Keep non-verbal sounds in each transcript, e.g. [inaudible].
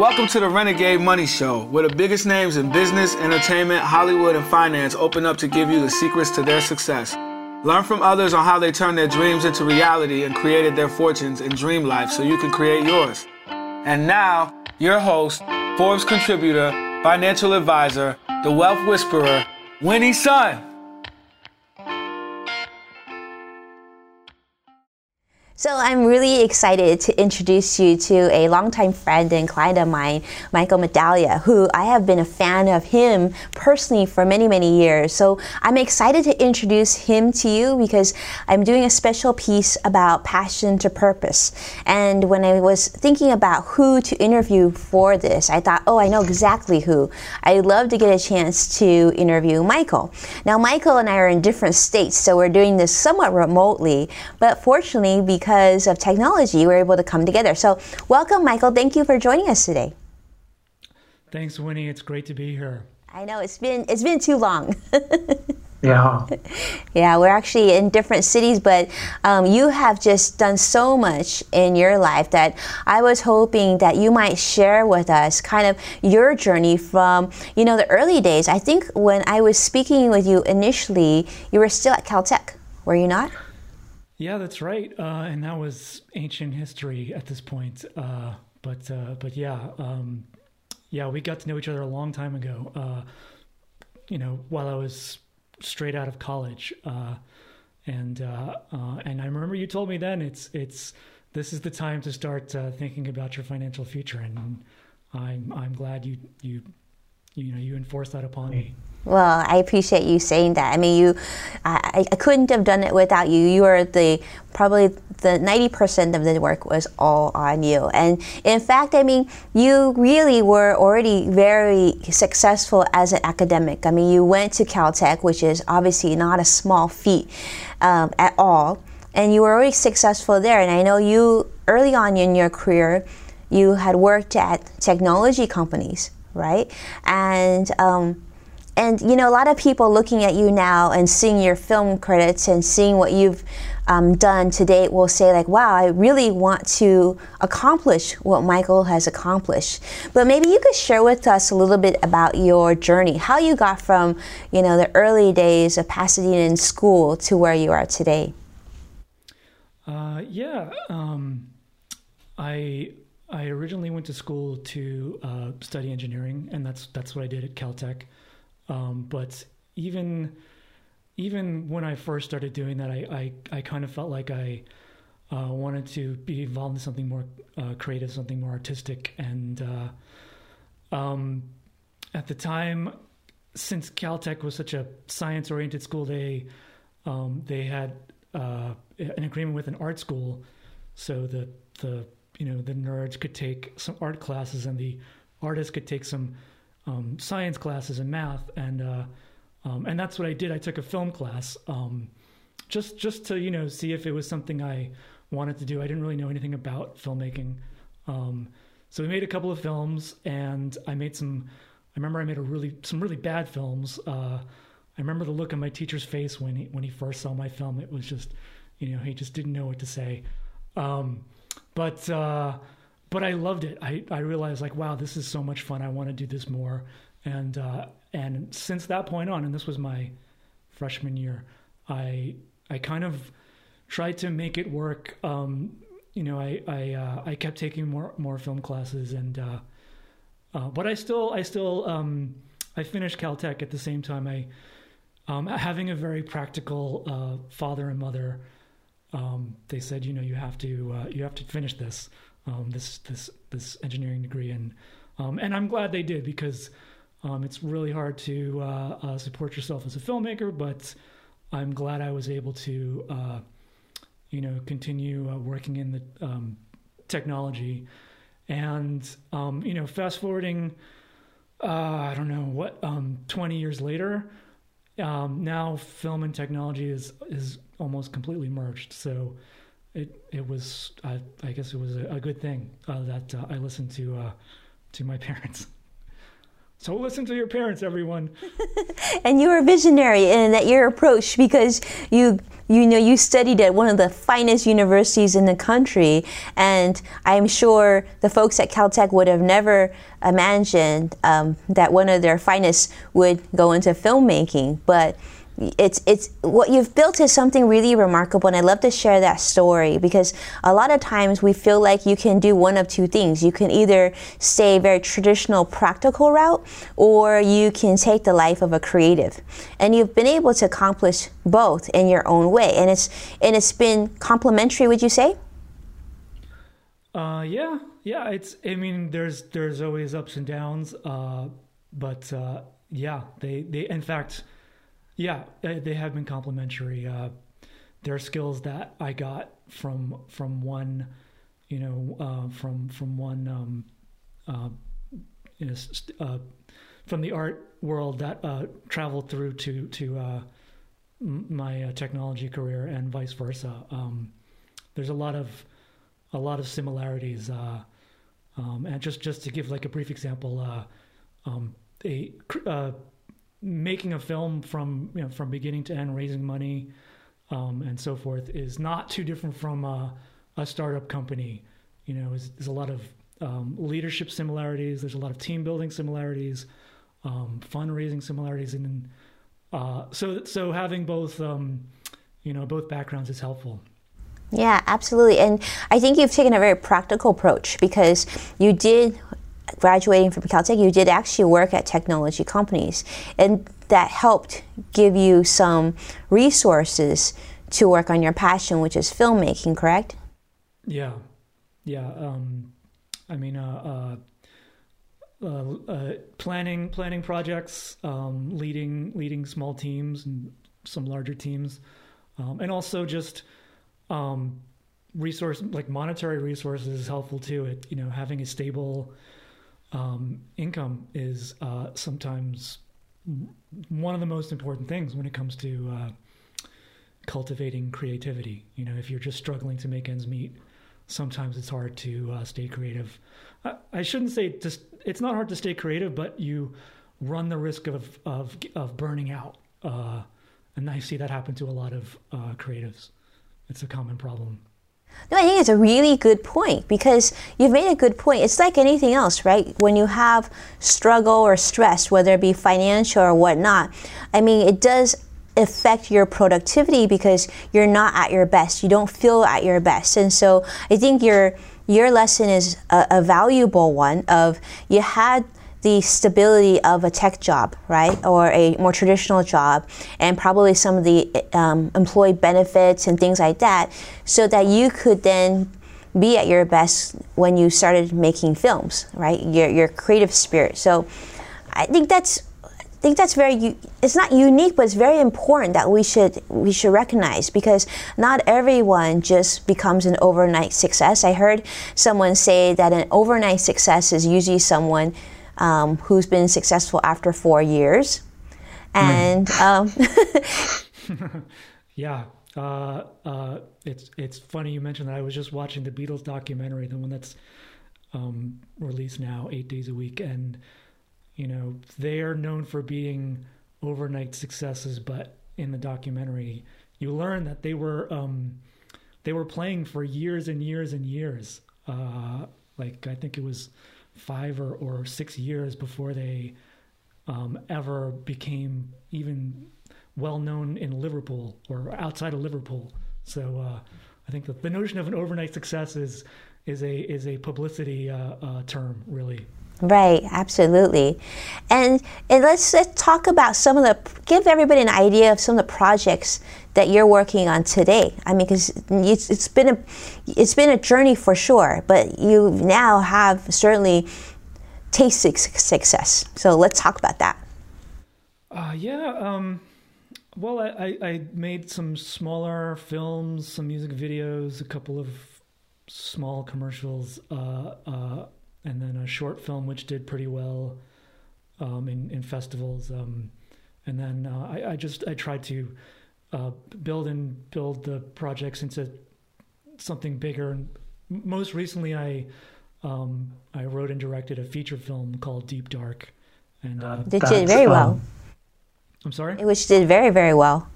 Welcome to the Renegade Money Show, where the biggest names in business, entertainment, Hollywood, and finance open up to give you the secrets to their success. Learn from others on how they turned their dreams into reality and created their fortunes in dream life so you can create yours. And now, your host, Forbes contributor, financial advisor, the wealth whisperer, Winnie Sun. So I'm really excited to introduce you to a longtime friend and client of mine, Michael Medaglia, who I have been a fan of him personally for many, many years. So I'm excited to introduce him to you because I'm doing a special piece about passion to purpose. And when I was thinking about who to interview for this, I thought, oh, I know exactly who. I'd love to get a chance to interview Michael. Now, Michael and I are in different states, so we're doing this somewhat remotely, but fortunately, because because of technology, we're able to come together. So, welcome, Michael. Thank you for joining us today. Thanks, Winnie. It's great to be here. I know it's been it's been too long. [laughs] yeah. Yeah, we're actually in different cities, but um, you have just done so much in your life that I was hoping that you might share with us kind of your journey from, you know, the early days. I think when I was speaking with you initially, you were still at Caltech, were you not? Yeah, that's right. Uh, and that was ancient history at this point. Uh, but uh, but yeah, um, yeah, we got to know each other a long time ago. Uh, you know, while I was straight out of college, uh, and uh, and I remember you told me then it's it's this is the time to start thinking about your financial future, and I'm I'm glad you you you know you enforced that upon me. Well, I appreciate you saying that. I mean, you, I, I couldn't have done it without you. You are the probably the 90% of the work was all on you. And in fact, I mean, you really were already very successful as an academic. I mean, you went to Caltech, which is obviously not a small feat um, at all. And you were already successful there. And I know you, early on in your career, you had worked at technology companies, right? And, um, and you know, a lot of people looking at you now and seeing your film credits and seeing what you've um, done to date will say like, "Wow, I really want to accomplish what Michael has accomplished." But maybe you could share with us a little bit about your journey, how you got from you know the early days of Pasadena in school to where you are today. Uh, yeah, um, I I originally went to school to uh, study engineering, and that's that's what I did at Caltech. Um, but even even when I first started doing that, I I, I kind of felt like I uh, wanted to be involved in something more uh, creative, something more artistic, and uh, um, at the time, since Caltech was such a science-oriented school, they um, they had uh, an agreement with an art school, so the the you know the nerds could take some art classes and the artists could take some um, science classes and math, and uh, um, and that's what I did. I took a film class um, just just to you know see if it was something I wanted to do. I didn't really know anything about filmmaking, um, so we made a couple of films, and I made some. I remember I made a really some really bad films. Uh, I remember the look on my teacher's face when he when he first saw my film. It was just, you know, he just didn't know what to say. Um, but uh, but I loved it. I, I realized like, wow, this is so much fun. I want to do this more. And uh, and since that point on, and this was my freshman year, I I kind of tried to make it work. Um, you know, I I uh, I kept taking more more film classes, and uh, uh but I still I still um, I finished Caltech at the same time. I um, having a very practical uh, father and mother. Um, they said, you know, you have to uh, you have to finish this um, this this this engineering degree, and um, and I'm glad they did because um, it's really hard to uh, uh, support yourself as a filmmaker. But I'm glad I was able to, uh, you know, continue uh, working in the um, technology, and um, you know, fast forwarding, uh, I don't know what, 20 years later. now film and technology is is almost completely merged. So it it was I, I guess it was a, a good thing uh, that uh, I listened to uh, to my [laughs] parents. So listen to your parents, everyone. [laughs] and you were visionary in that your approach because you you know you studied at one of the finest universities in the country, and I'm sure the folks at Caltech would have never imagined um, that one of their finest would go into filmmaking, but it's it's what you've built is something really remarkable and I love to share that story because a lot of times we feel like you can do one of two things. You can either stay very traditional practical route or you can take the life of a creative. And you've been able to accomplish both in your own way and it's and it's been complementary would you say? Uh yeah. Yeah, it's I mean there's there's always ups and downs uh but uh yeah, they they in fact yeah, they have been complimentary. Uh, there are skills that I got from from one, you know, uh, from from one, um, uh, you know, uh, from the art world that uh, traveled through to to uh, my technology career and vice versa. Um, there's a lot of a lot of similarities, um, and just just to give like a brief example, um, a making a film from you know from beginning to end, raising money, um, and so forth is not too different from a, a startup company. You know, there's, there's a lot of um, leadership similarities. There's a lot of team building similarities, um, fundraising similarities, and uh, so so having both um, you know both backgrounds is helpful. Yeah, absolutely. And I think you've taken a very practical approach because you did graduating from Caltech, you did actually work at technology companies, and that helped give you some resources to work on your passion, which is filmmaking. Correct? Yeah, yeah. Um, I mean, uh, uh, uh, uh planning planning projects, um, leading leading small teams and some larger teams, um, and also just um, resource like monetary resources is helpful too. It you know having a stable um, income is uh, sometimes one of the most important things when it comes to uh, cultivating creativity. You know, if you're just struggling to make ends meet, sometimes it's hard to uh, stay creative. I, I, shouldn't say just it's not hard to stay creative, but you run the risk of of, of burning out, uh, and I see that happen to a lot of uh, creatives. It's a common problem. No, I think it's a really good point because you've made a good point. It's like anything else, right? When you have struggle or stress, whether it be financial or whatnot, I mean, it does affect your productivity because you're not at your best. You don't feel at your best. And so I think your your lesson is a, a valuable one of you had the stability of a tech job, right, or a more traditional job, and probably some of the um, employee benefits and things like that, so that you could then be at your best when you started making films, right? Your your creative spirit. So, I think that's I think that's very it's not unique but it's very important that we should we should recognize because not everyone just becomes an overnight success. I heard someone say that an overnight success is usually someone um, who's been successful after four years. And mm. um, [laughs] [laughs] yeah, uh, uh, it's it's funny you mentioned that. I was just watching the Beatles documentary, the one that's um, released now eight days a week, and you know they are known for being overnight successes, but in the documentary, you learn that they were um, they were playing for years and years and years. Uh, like I think it was five or, or six years before they um, ever became even well known in Liverpool or outside of Liverpool. So uh, I think the notion of an overnight success is is a is a publicity uh, uh, term, really. Right, absolutely. And, and let's, let's talk about some of the, give everybody an idea of some of the projects that you're working on today. I mean, because it's, it's, been a, it's been a journey for sure, but you now have certainly tasted success. So let's talk about that. Uh, yeah. Um, well, I, I made some smaller films, some music videos, a couple of small commercials. Uh, uh, and then a short film which did pretty well um, in in festivals. Um, and then uh, I, I, just I tried to uh, build and build the projects into something bigger. And most recently, I um, I wrote and directed a feature film called Deep Dark, and uh, It did very well. um, I'm sorry. Which did very, very well.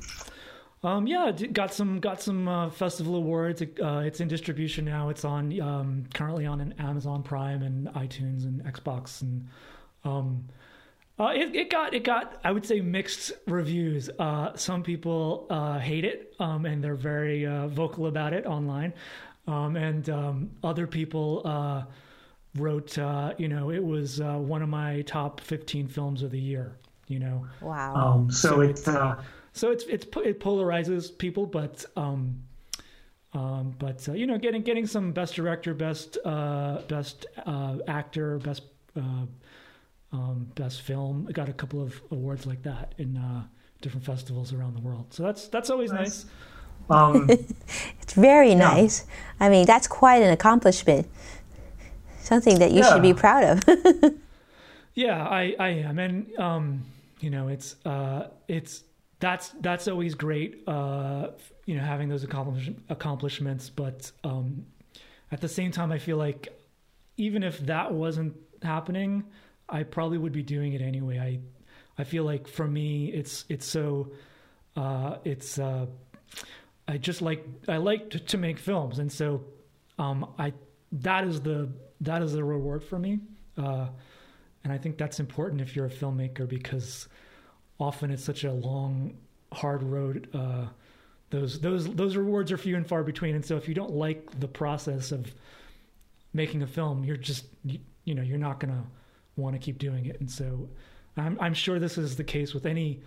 Um, yeah, got some got some uh, festival awards. Uh, it's in distribution now. It's on um, currently on an Amazon Prime and iTunes and Xbox and um, uh, it, it got it got I would say mixed reviews. Uh, some people uh, hate it um, and they're very uh, vocal about it online, um, and um, other people uh, wrote uh, you know it was uh, one of my top fifteen films of the year. You know, Wow. um, so, it's uh, so it's it's it polarizes people, but um, um, but uh, you know, getting getting some best director, best uh, best uh, actor, best uh, um, best film. I got a couple of awards like that in uh, different festivals around the world. So that's that's always nice. Um, [laughs] It's very nice. I mean, that's quite an accomplishment. Something that you should be proud of. [laughs] Yeah, I, I am, and um, you know, it's uh, it's that's that's always great. Uh, you know, having those accomplish- accomplishments, but um, at the same time, I feel like even if that wasn't happening, I probably would be doing it anyway. I I feel like for me, it's it's so uh, it's uh, I just like I like to, to make films, and so um, I that is the that is the reward for me. Uh, and I think that's important if you're a filmmaker because often it's such a long, hard road. Uh, those those those rewards are few and far between, and so if you don't like the process of making a film, you're just you, you know you're not gonna want to keep doing it. And so I'm I'm sure this is the case with any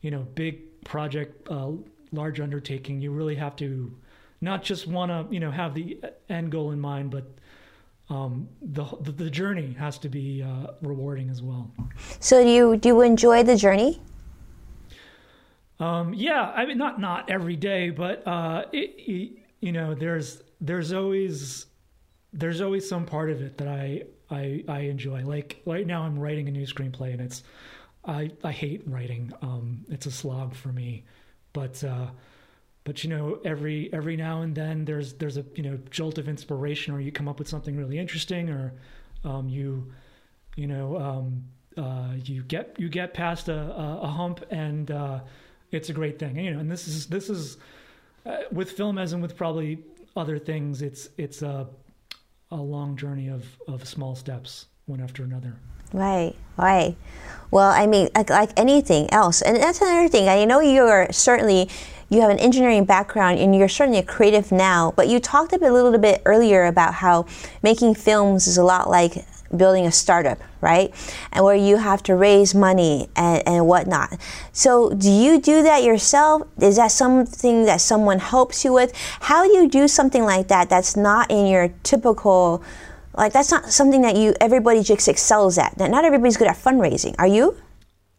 you know big project, uh, large undertaking. You really have to not just want to you know have the end goal in mind, but um, the, the the journey has to be uh, rewarding as well. so do you do you enjoy the journey? Um, yeah, I mean, not not every day, but uh, it, it, you know, there's there's always there's always some part of it that I I I enjoy. Like right now, I'm writing a new screenplay, and it's I I hate writing. Um, it's a slog for me, but uh, but you know, every every now and then there's there's a you know jolt of inspiration, or you come up with something really interesting, or um, you you know um, uh, you get you get past a, a, a hump and uh, it's a great thing. And, you know, and this is this is uh, with film as and with probably other things. It's it's a a long journey of of small steps, one after another. Right, right. Well, I mean, like, like anything else, and that's another thing. I know you are certainly you have an engineering background, and you're certainly a creative now. But you talked a, bit, a little bit earlier about how making films is a lot like building a startup, right? And where you have to raise money and, and whatnot. So, do you do that yourself? Is that something that someone helps you with? How do you do something like that that's not in your typical like that's not something that you everybody just excels at. That not everybody's good at fundraising. Are you?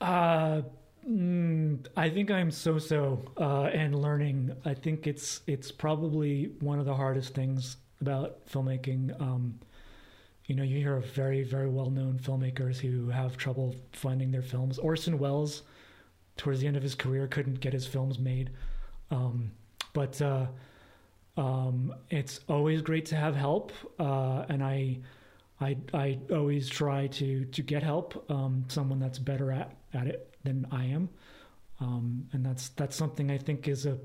Uh, mm, I think I'm so-so uh, and learning. I think it's it's probably one of the hardest things about filmmaking. Um, you know, you hear of very very well-known filmmakers who have trouble finding their films. Orson Welles, towards the end of his career, couldn't get his films made. Um, but uh, um, it's always great to have help, uh, and I, I, I always try to to get help. Um, someone that's better at, at it than I am, um, and that's that's something I think is a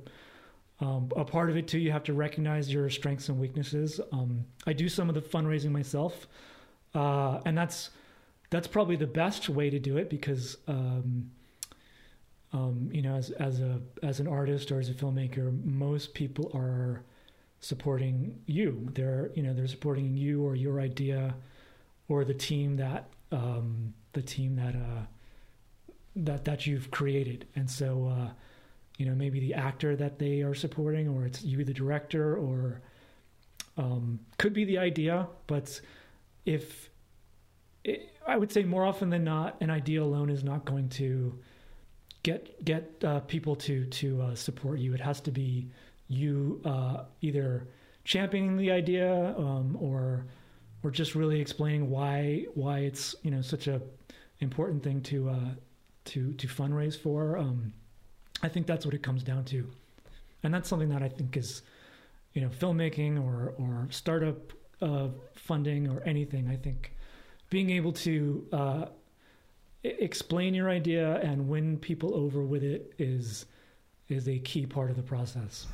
um, a part of it too. You have to recognize your strengths and weaknesses. Um, I do some of the fundraising myself, uh, and that's that's probably the best way to do it because um, um, you know, as as a as an artist or as a filmmaker, most people are supporting you. They're you know they're supporting you or your idea, or the team that um, the team that uh, that that you've created. And so, uh, you know, maybe the actor that they are supporting, or it's you, the director, or um, could be the idea. But if it, I would say more often than not, an idea alone is not going to get get uh, people to to uh, support you. It has to be you uh, either championing the idea um, or or just really explaining why why it's you know such a important thing to uh, to to fundraise for. Um, I think that's what it comes down to, and that's something that I think is you know filmmaking or or startup uh, funding or anything. I think being able to uh, explain your idea and win people over with it is is a key part of the process.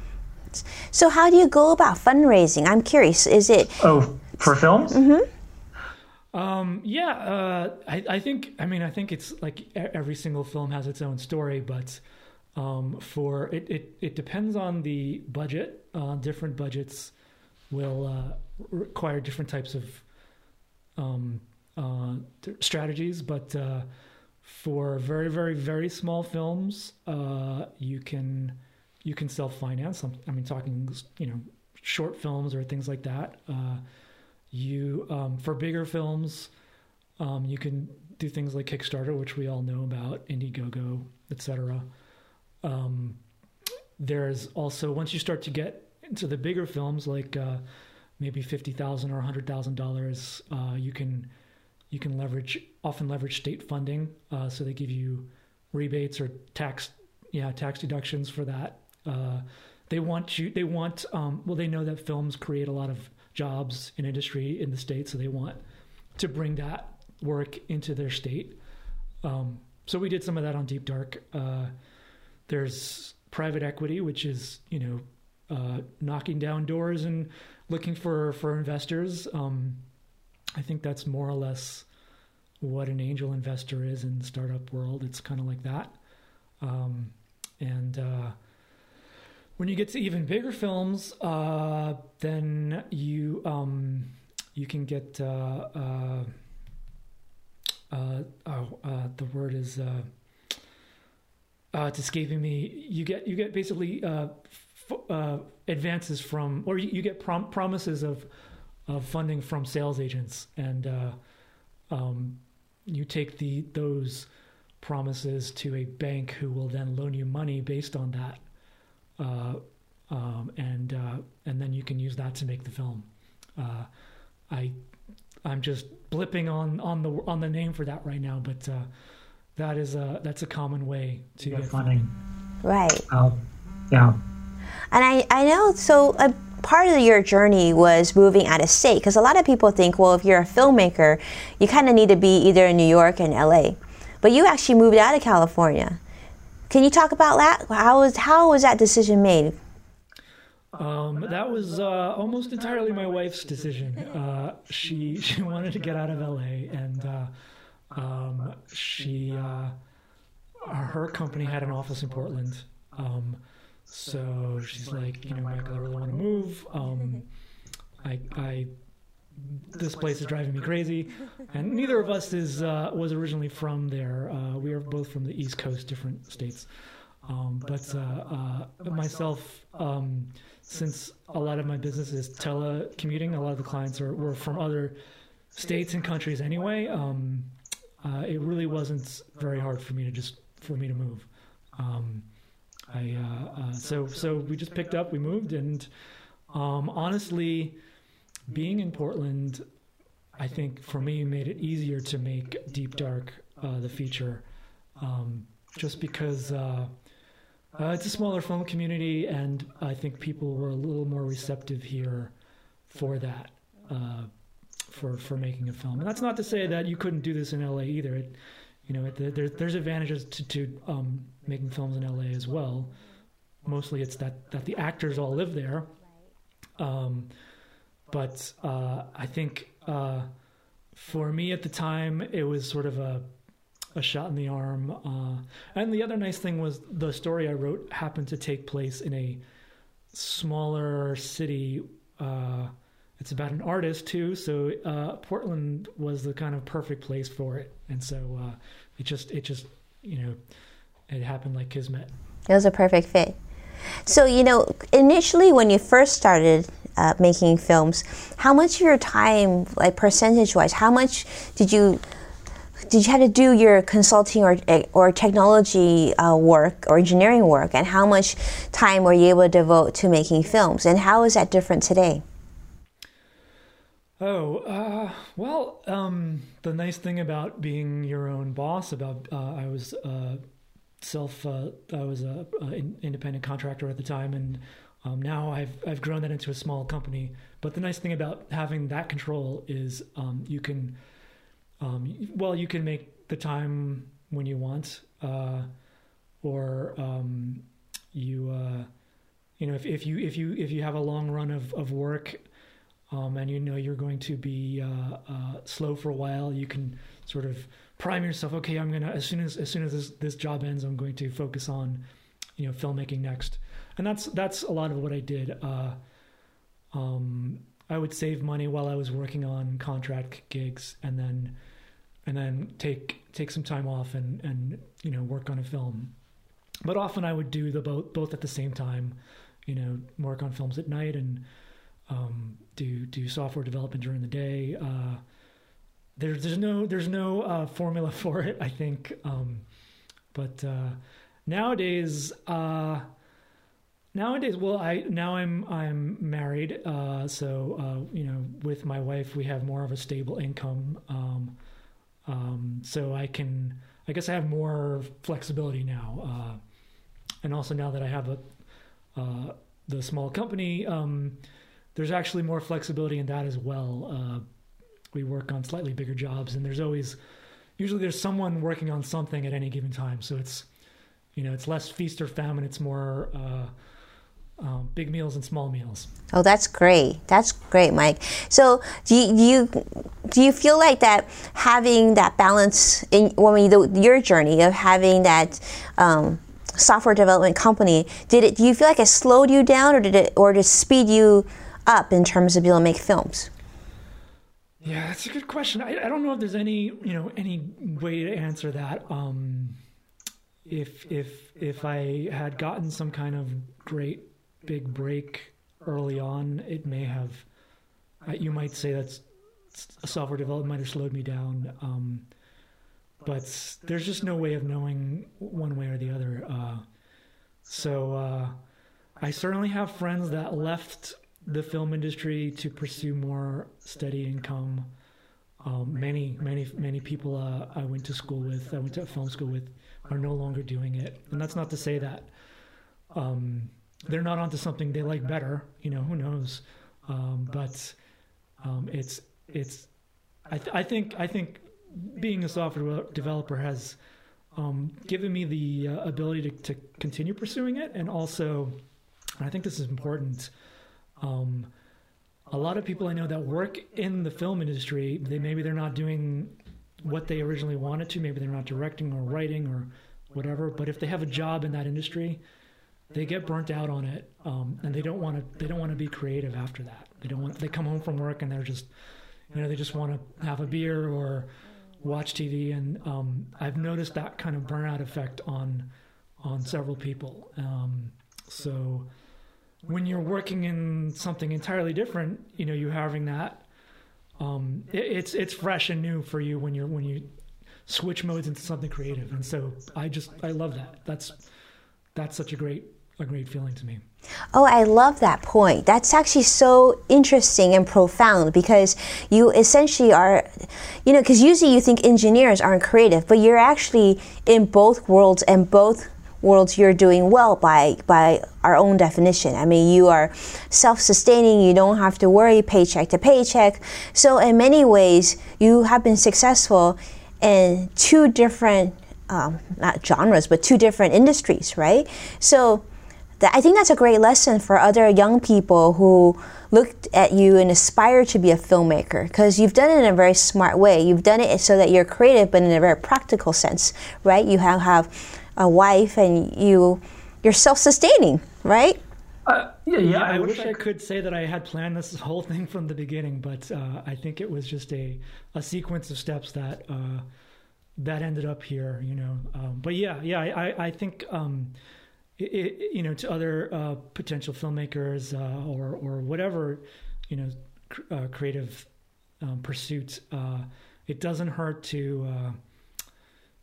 So, how do you go about fundraising? I'm curious. Is it oh for films? Mm-hmm. Um, yeah, uh, I, I, think. I mean, I think it's like every single film has its own story, but um, for it, it, it depends on the budget. Uh, different budgets will uh, require different types of um, uh, strategies, but uh, for very, very, very small films, uh, you can you can self finance. I mean, talking you know short films or things like that. Uh, you um, for bigger films, um, you can do things like Kickstarter, which we all know about, Indiegogo, etc. Um, there's also once you start to get into the bigger films, like uh, maybe fifty thousand or hundred thousand uh, dollars, you can you can leverage often leverage state funding, uh, so they give you rebates or tax yeah tax deductions for that. Uh, they want you. They want. Um, well, they know that films create a lot of jobs in industry in the state, so they want to bring that work into their state. Um, so we did some of that on Deep Dark. Uh, there's private equity, which is you know uh, knocking down doors and looking for for investors. Um, I think that's more or less what an angel investor is in the startup world. It's kind of like that. Um, and uh, when you get to even bigger films, uh, then you um, you can get uh, uh, uh oh uh, the word is it's escaping me. You get you get basically f- advances from, or you, you get prom- promises of of funding from sales agents, and um, you take the those promises to a bank who will then loan you money based on that, um, and uh, and then you can use that to make the film. Uh, I I'm just blipping on on the on the name for that right now, but uh, that is a that's a common way to get, get funding. Right. yeah. And I I know so. Uh, part of your journey was moving out of state because a lot of people think well if you're a filmmaker you kind of need to be either in new york and la but you actually moved out of california can you talk about that how was how was that decision made um, that was uh, almost entirely my wife's decision. Uh, she [laughs] she wanted to get out of LA, and uh, um, she uh, her company had an office in Portland. Um, so she's like, you know, Michael, I really want to move. Um, I, I, this place is driving me crazy, and neither of us is uh, was originally from there. Uh, we are both from the East Coast, different states. Um, but uh, uh myself, um, since a lot of my business is telecommuting, a lot of the clients are were from other states and countries anyway. Um, uh, it really wasn't very hard for me to just for me to move. Um, I uh, so so we just picked up, we moved, and um, honestly, being in Portland, I think for me made it easier to make Deep Dark uh, the feature, um, just because uh, uh, it's a smaller film community, and I think people were a little more receptive here for that. Uh, for, for making a film, and that's not to say that you couldn't do this in LA either. It, you know, there, there's advantages to, to um, making films in LA as well. Mostly, it's that that the actors all live there. Um, but uh, I think uh, for me at the time, it was sort of a a shot in the arm. Uh, and the other nice thing was the story I wrote happened to take place in a smaller city. Uh, it's about an artist too, so uh, Portland was the kind of perfect place for it. And so uh, it just it just you know it happened like kismet. It was a perfect fit. So you know, initially when you first started uh, making films, how much of your time, like percentage wise, how much did you did you have to do your consulting or or technology uh, work or engineering work, and how much time were you able to devote to making films, and how is that different today? Oh, uh, well, um, the nice thing about being your own boss, about uh, I was uh, self, uh, I was a, independent contractor at the time, and um, now I've I've grown that into a small company. But the nice thing about having that control is um, you can, um, well, you can make the time when you want, uh, or um, you uh, you know if, if you if you if you have a long run of of work. Um, and you know you're going to be uh, uh, slow for a while. You can sort of prime yourself. Okay, I'm gonna as soon as as soon as this, this job ends, I'm going to focus on you know filmmaking next. And that's that's a lot of what I did. Uh, um, I would save money while I was working on contract gigs, and then and then take take some time off and and you know work on a film. But often I would do the both both at the same time. You know, work on films at night and um, do do software development during the day. Uh, there's there's no there's no uh, formula [laughs] for it. I think, um, but uh, nowadays uh, nowadays well I now I'm I'm married, uh, so uh, you know with my wife we have more of a stable income. Um, um, so I can I guess I have more flexibility now, uh, and also now that I have a the small company. Um, there's actually more flexibility in that as well. Uh, we work on slightly bigger jobs, and there's always usually there's someone working on something at any given time. So it's you know it's less feast or famine. It's more uh, um, big meals and small meals. Oh, that's great. That's great, Mike. So do you, do you do you feel like that having that balance in mean, the, your journey of having that um, software development company did it? Do you feel like it slowed you down, or did it or did it speed you up in terms of being able to make films? Yeah, that's a good question. I, I don't know if there's any you know any way to answer that. Um, if if if I had gotten some kind of great big break early on, it may have. You might say that's software development might have slowed me down. Um, but there's just no way of knowing one way or the other. Uh, so uh, I certainly have friends that left the film industry to pursue more steady income. Um, many, many, many people uh, I went to school with, I went to film school with, are no longer doing it. And that's not to say that um, they're not onto something they like better. You know, who knows? Um, but um, it's it's. I, th- I think I think being a software developer has um, given me the uh, ability to, to continue pursuing it, and also, I think this is important. Um, a lot of people I know that work in the film industry, they maybe they're not doing what they originally wanted to. Maybe they're not directing or writing or whatever. But if they have a job in that industry, they get burnt out on it, um, and they don't want to. They don't want to be creative after that. They don't want. They come home from work and they're just, you know, they just want to have a beer or watch TV. And um, I've noticed that kind of burnout effect on on several people. Um, so when you're working in something entirely different, you know, you're having that. Um, it, it's it's fresh and new for you when you're when you switch modes into something creative, and so I just I love that. That's that's such a great a great feeling to me. Oh, I love that point. That's actually so interesting and profound because you essentially are, you know, because usually you think engineers aren't creative, but you're actually in both worlds and both worlds you're doing well by by our own definition. I mean, you are self-sustaining. You don't have to worry paycheck to paycheck. So in many ways, you have been successful in two different um, not genres, but two different industries, right? So I think that's a great lesson for other young people who looked at you and aspire to be a filmmaker because you've done it in a very smart way. You've done it so that you're creative, but in a very practical sense, right? You have, have a wife and you you're self-sustaining, right? Uh, yeah, yeah. I, I wish I could say that I had planned this [laughs] whole thing from the beginning, but uh, I think it was just a, a sequence of steps that uh, that ended up here. You know, um, but yeah, yeah. I I think um, it, it, you know to other uh, potential filmmakers uh, or or whatever you know cr- uh, creative um, pursuits, it doesn't hurt to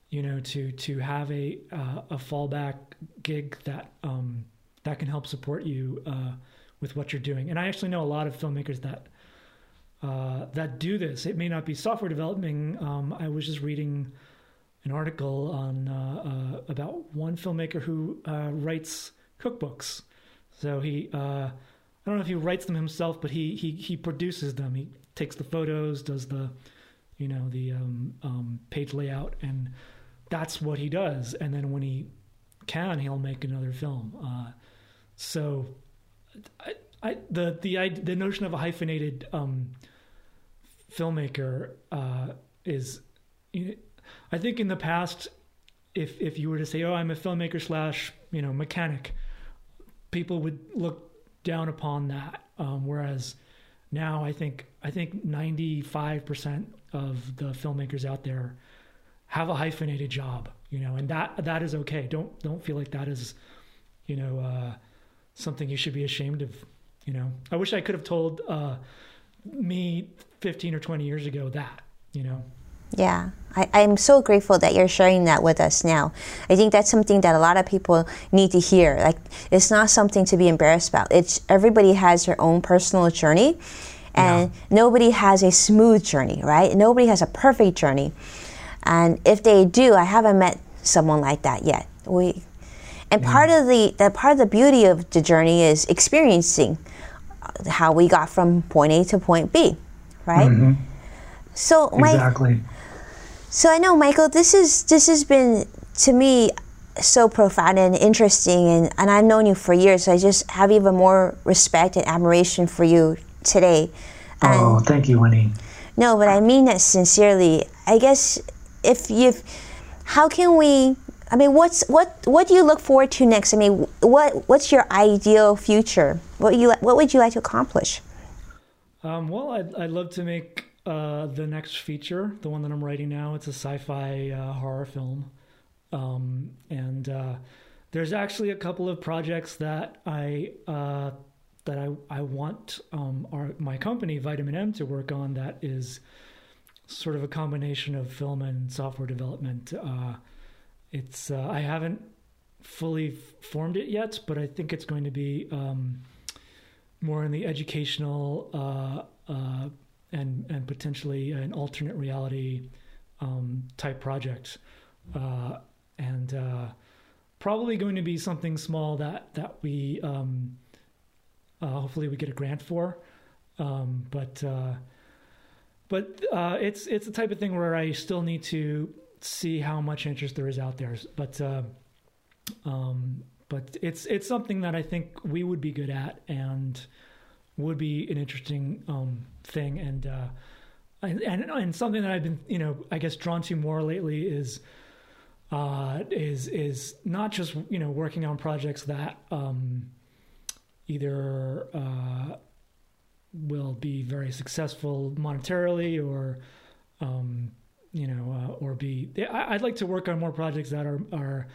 you know, to to have a uh, a fallback gig that um, that can help support you uh, with what you're doing. And I actually know a lot of filmmakers that uh, that do this. It may not be software developing. Um, I was just reading an article on uh, uh, about one filmmaker who uh, writes cookbooks. So he I don't know if he writes them himself, but he he he produces them. He takes the photos, does the you know the um, um, page layout, and that's what he does. And then when he can, he'll make another film. Uh, so, I, I, the the the notion of a hyphenated um, filmmaker uh, is, I think in the past, if if you were to say, "Oh, I'm a filmmaker slash you know mechanic," people would look down upon that. Um, whereas now, I think I think 95 percent of the filmmakers out there have a hyphenated job, you know, and that that is okay. Don't don't feel like that is, you know, uh, something you should be ashamed of. You know, I wish I could have told uh, me 15 or 20 years ago that. You know. Yeah, I, I'm so grateful that you're sharing that with us now. I think that's something that a lot of people need to hear. Like, it's not something to be embarrassed about. It's everybody has their own personal journey, and yeah. nobody has a smooth journey, right? Nobody has a perfect journey, and if they do, I haven't met someone like that yet. We, and yeah. part of the, the part of the beauty of the journey is experiencing how we got from point A to point B, right? Mm-hmm. So my, exactly. So I know, Michael, this is this has been to me so profound and interesting, and, and I've known you for years. So I just have even more respect and admiration for you today. And oh, thank you, Winnie. No, but I mean that sincerely. I guess if you, how can we? I mean, what's what what do you look forward to next? I mean, what what's your ideal future? What you what would you like to accomplish? Um, well, I'd, I'd love to make uh, the next feature, the one that I'm writing now, it's a sci-fi uh, horror film, um, and uh, there's actually a couple of projects that I uh, that I I want um, our my company Vitamin M to work on. That is sort of a combination of film and software development. Uh, it's I haven't fully formed it yet, but I think it's going to be um, more in the educational and and potentially an alternate reality um, type project, uh, and uh, probably going to be something small that that we um, uh, hopefully we get a grant for, um, but uh, but uh, it's it's the type of thing where I still need to see how much interest there is out there, but. Uh, um, but it's it's something that I think we would be good at, and would be an interesting um, thing, and, uh, and, and and something that I've been you know I guess drawn to more lately is uh, is is not just you know working on projects that um, either uh, will be very successful monetarily or um, you know uh, or be I, would like to work on more projects that are are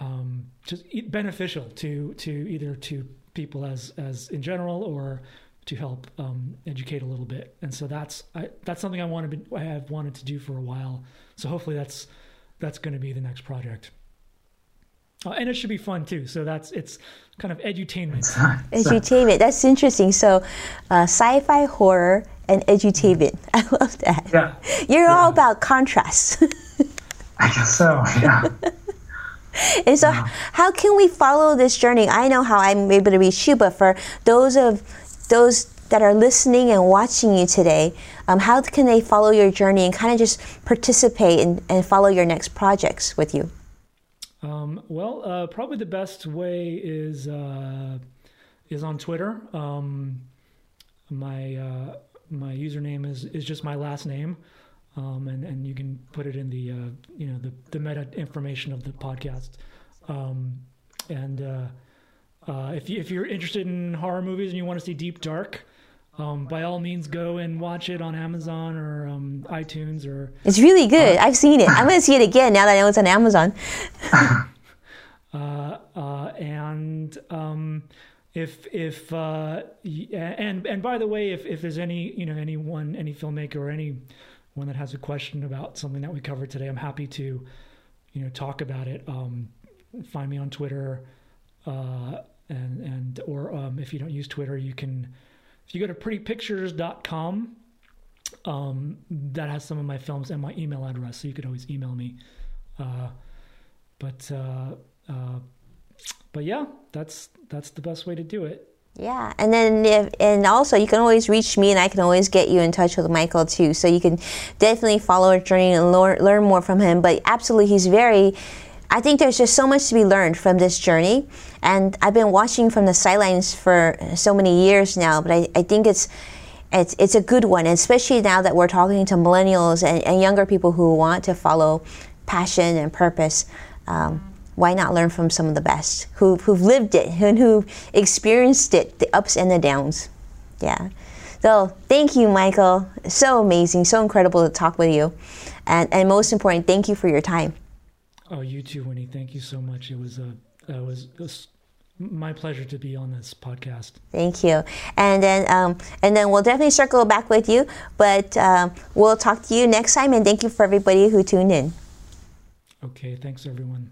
um, just beneficial to to either to people as as in general or to help um, educate a little bit. And so that's I, that's something I wanted I have wanted to do for a while. So hopefully that's that's going to be the next project. Uh, and it should be fun too. So that's it's kind of edutainment. edutainment. That's interesting. So, uh, sci-fi, horror, and edutainment. [laughs] I love that. Yeah. You're yeah. all about contrast. I guess so. Yeah. [laughs] And so, how can we follow this journey? I know how I'm able to reach you, but for those of those that are listening and watching you today, um, how can they follow your journey and kind of just participate and, and follow your next projects with you? Um, well, uh, probably the best way is uh, is on Twitter. Um, my uh, my username is is just my last name um, and and you can put it in the uh, you know the the meta information of the podcast. Um, and uh, uh, if you if you're interested in horror movies and you want to see Deep Dark. Um, by all means, go and watch it on Amazon or um, iTunes or. It's really good. Uh, I've seen it. I'm going to see it again now that I know it's on Amazon. [laughs] Uh, uh, and um, if if and and by the way, if if there's any you know anyone any filmmaker or anyone that has a question about something that we covered today, I'm happy to, you know, talk about it. Um, find me on Twitter, uh, and and or um, if you don't use Twitter, you can. If you go to prettypictures.com, um, that has some of my films and my email address, so you could always email me. Uh, but uh, uh, but yeah, that's that's the best way to do it. Yeah, and then if, and also you can always reach me, and I can always get you in touch with Michael too. So you can definitely follow his journey and learn, learn more from him. But absolutely, he's very. I think there's just so much to be learned from this journey, and I've been watching from the sidelines for so many years now. But I, I think it's it's it's a good one, especially now that we're talking to millennials and, and younger people who want to follow passion and purpose. Um, why not learn from some of the best who, who've lived it and who've experienced it, the ups and the downs? Yeah. So thank you, Michael. So amazing, so incredible to talk with you. And, and most important, thank you for your time. Oh, you too, Winnie. Thank you so much. It was a, it was, it was my pleasure to be on this podcast. Thank you. And then, um, and then we'll definitely circle back with you. But um, we'll talk to you next time. And thank you for everybody who tuned in. Okay. Thanks, everyone.